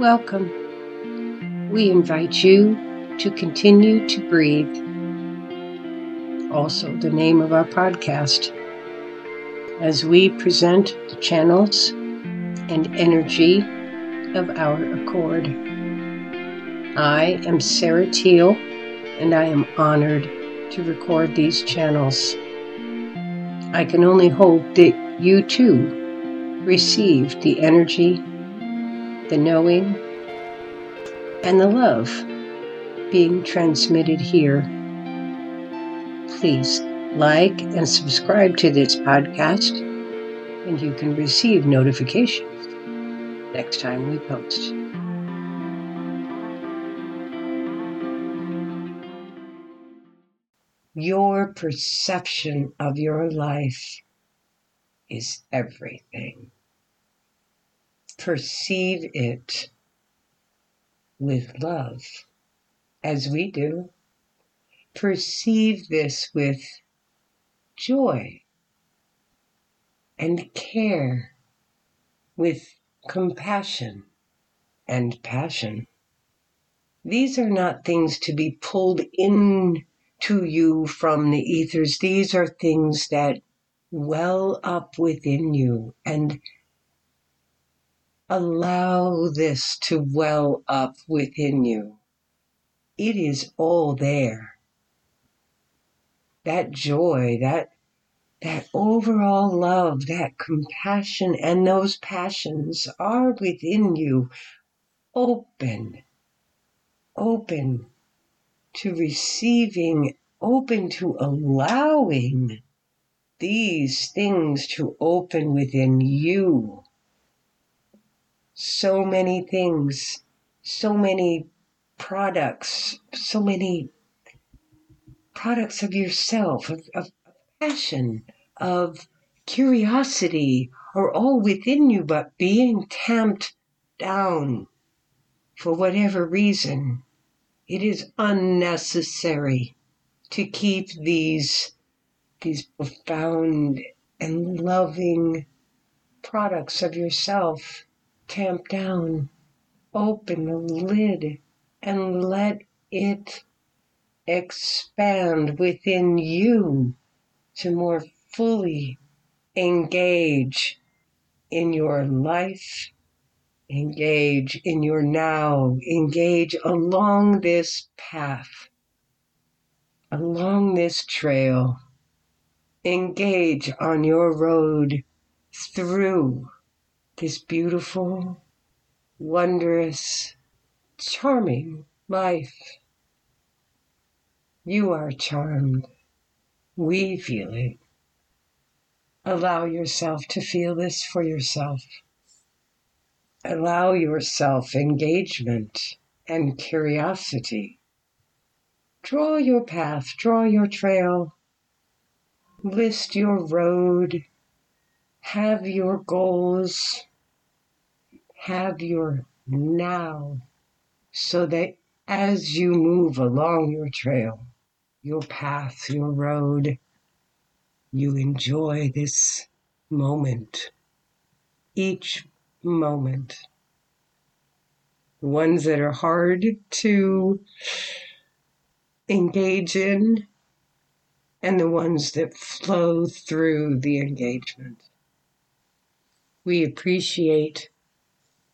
Welcome. We invite you to continue to breathe. Also, the name of our podcast. As we present the channels and energy of our accord. I am Sarah Teal, and I am honored to record these channels. I can only hope that you too receive the energy, the knowing, and the love being transmitted here. Please like and subscribe to this podcast, and you can receive notifications next time we post. Your perception of your life is everything. Perceive it with love, as we do. Perceive this with joy and care, with compassion and passion. These are not things to be pulled in to you from the ethers. These are things that well up within you and allow this to well up within you. It is all there. That joy, that that overall love, that compassion, and those passions are within you. Open, open to receiving, open to allowing these things to open within you. So many things, so many products, so many products of yourself, of, of passion, of curiosity are all within you, but being tamped down for whatever reason. It is unnecessary to keep these these profound and loving products of yourself tamp down. Open the lid and let it expand within you to more fully engage in your life, engage in your now, engage along this path, along this trail engage on your road through this beautiful, wondrous, charming life. You are charmed. We feel it. Allow yourself to feel this for yourself. Allow yourself engagement and curiosity. Draw your path, draw your trail list your road, have your goals, have your now, so that as you move along your trail, your path, your road, you enjoy this moment, each moment. The ones that are hard to engage in, and the ones that flow through the engagement. We appreciate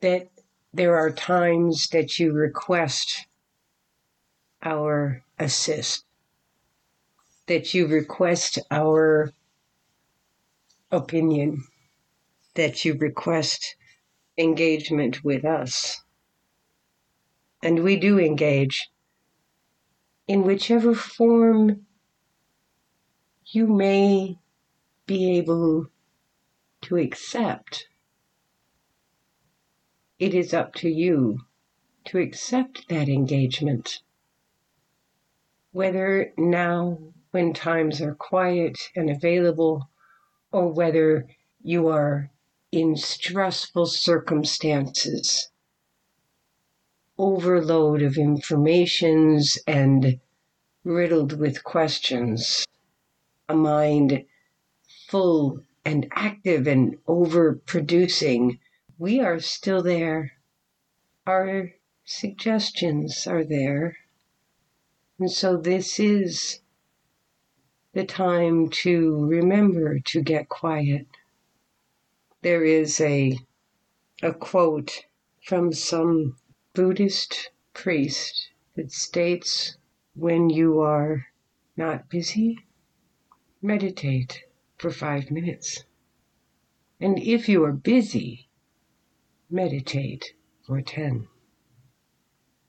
that there are times that you request our assist, that you request our opinion, that you request engagement with us. And we do engage in whichever form you may be able to accept. It is up to you to accept that engagement. Whether now, when times are quiet and available, or whether you are in stressful circumstances, overload of informations and riddled with questions a mind full and active and overproducing, we are still there. our suggestions are there. And so this is the time to remember to get quiet. There is a, a quote from some Buddhist priest that states when you are not busy, meditate for five minutes. And if you are busy, meditate for 10.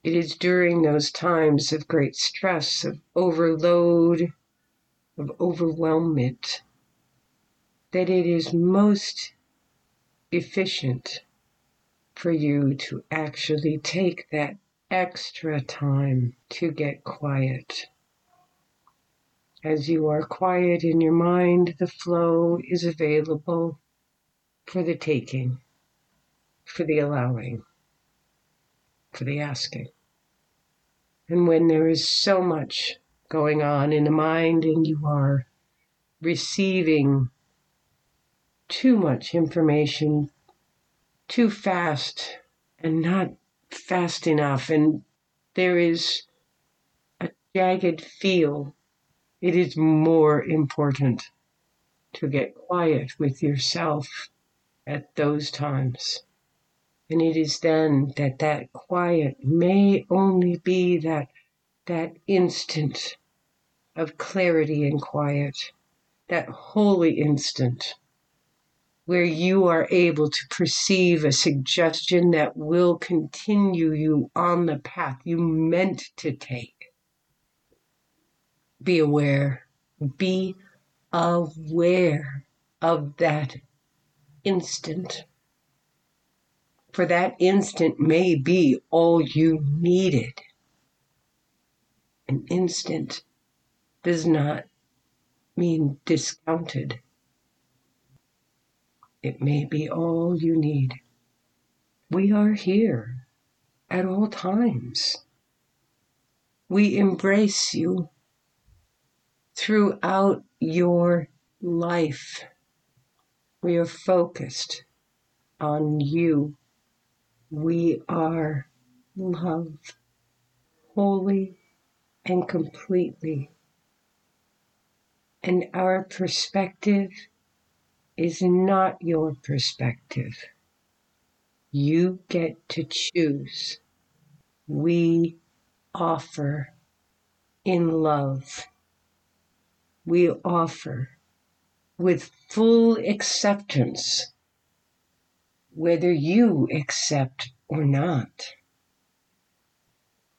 It is during those times of great stress, of overload, of overwhelmment, that it is most efficient for you to actually take that extra time to get quiet. As you are quiet in your mind, the flow is available for the taking, for the allowing for the asking. And when there is so much going on in the mind and you are receiving too much information too fast and not fast enough, and there is a jagged feel, it is more important to get quiet with yourself at those times. And it is then that that quiet may only be that, that instant of clarity and quiet, that holy instant where you are able to perceive a suggestion that will continue you on the path you meant to take. Be aware, be aware of that instant for that instant may be all you needed. An instant does not mean discounted. It may be all you need. We are here at all times. We embrace you throughout your life. We are focused on you we are love wholly and completely. And our perspective is not your perspective. You get to choose. We offer in love. We offer with full acceptance whether you accept or not.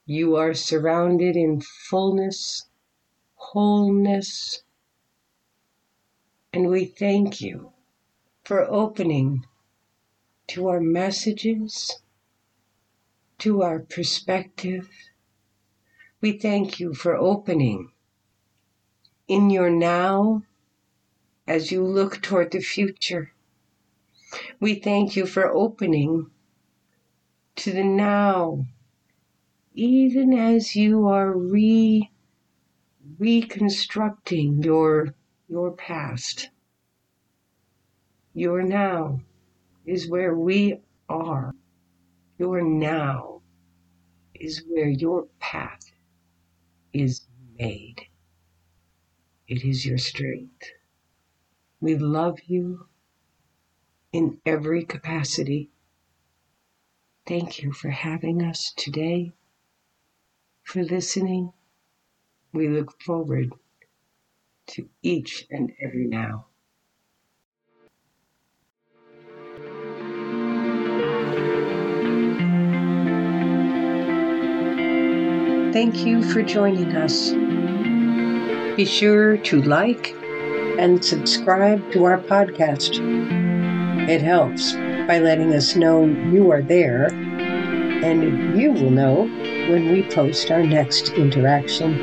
You are surrounded in fullness, wholeness, and we thank you for opening to our messages, to our perspective. We thank you for opening in your now as you look toward the future. We thank you for opening to the now, even as you are re reconstructing your your past. Your now is where we are. Your now is where your path is made. It is your strength. We love you in every capacity. Thank you for having us today, for listening. We look forward to each and every now. Thank you for joining us. Be sure to like and subscribe to our podcast. It helps by letting us know you are there, and you will know when we post our next interaction.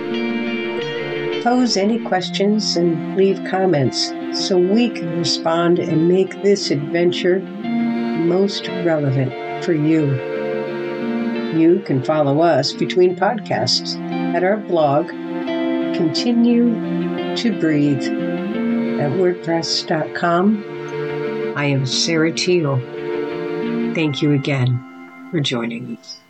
Pose any questions and leave comments so we can respond and make this adventure most relevant for you. You can follow us between podcasts at our blog, Continue to Breathe, at WordPress.com I am Sarah Teal. Thank you again. for joining us.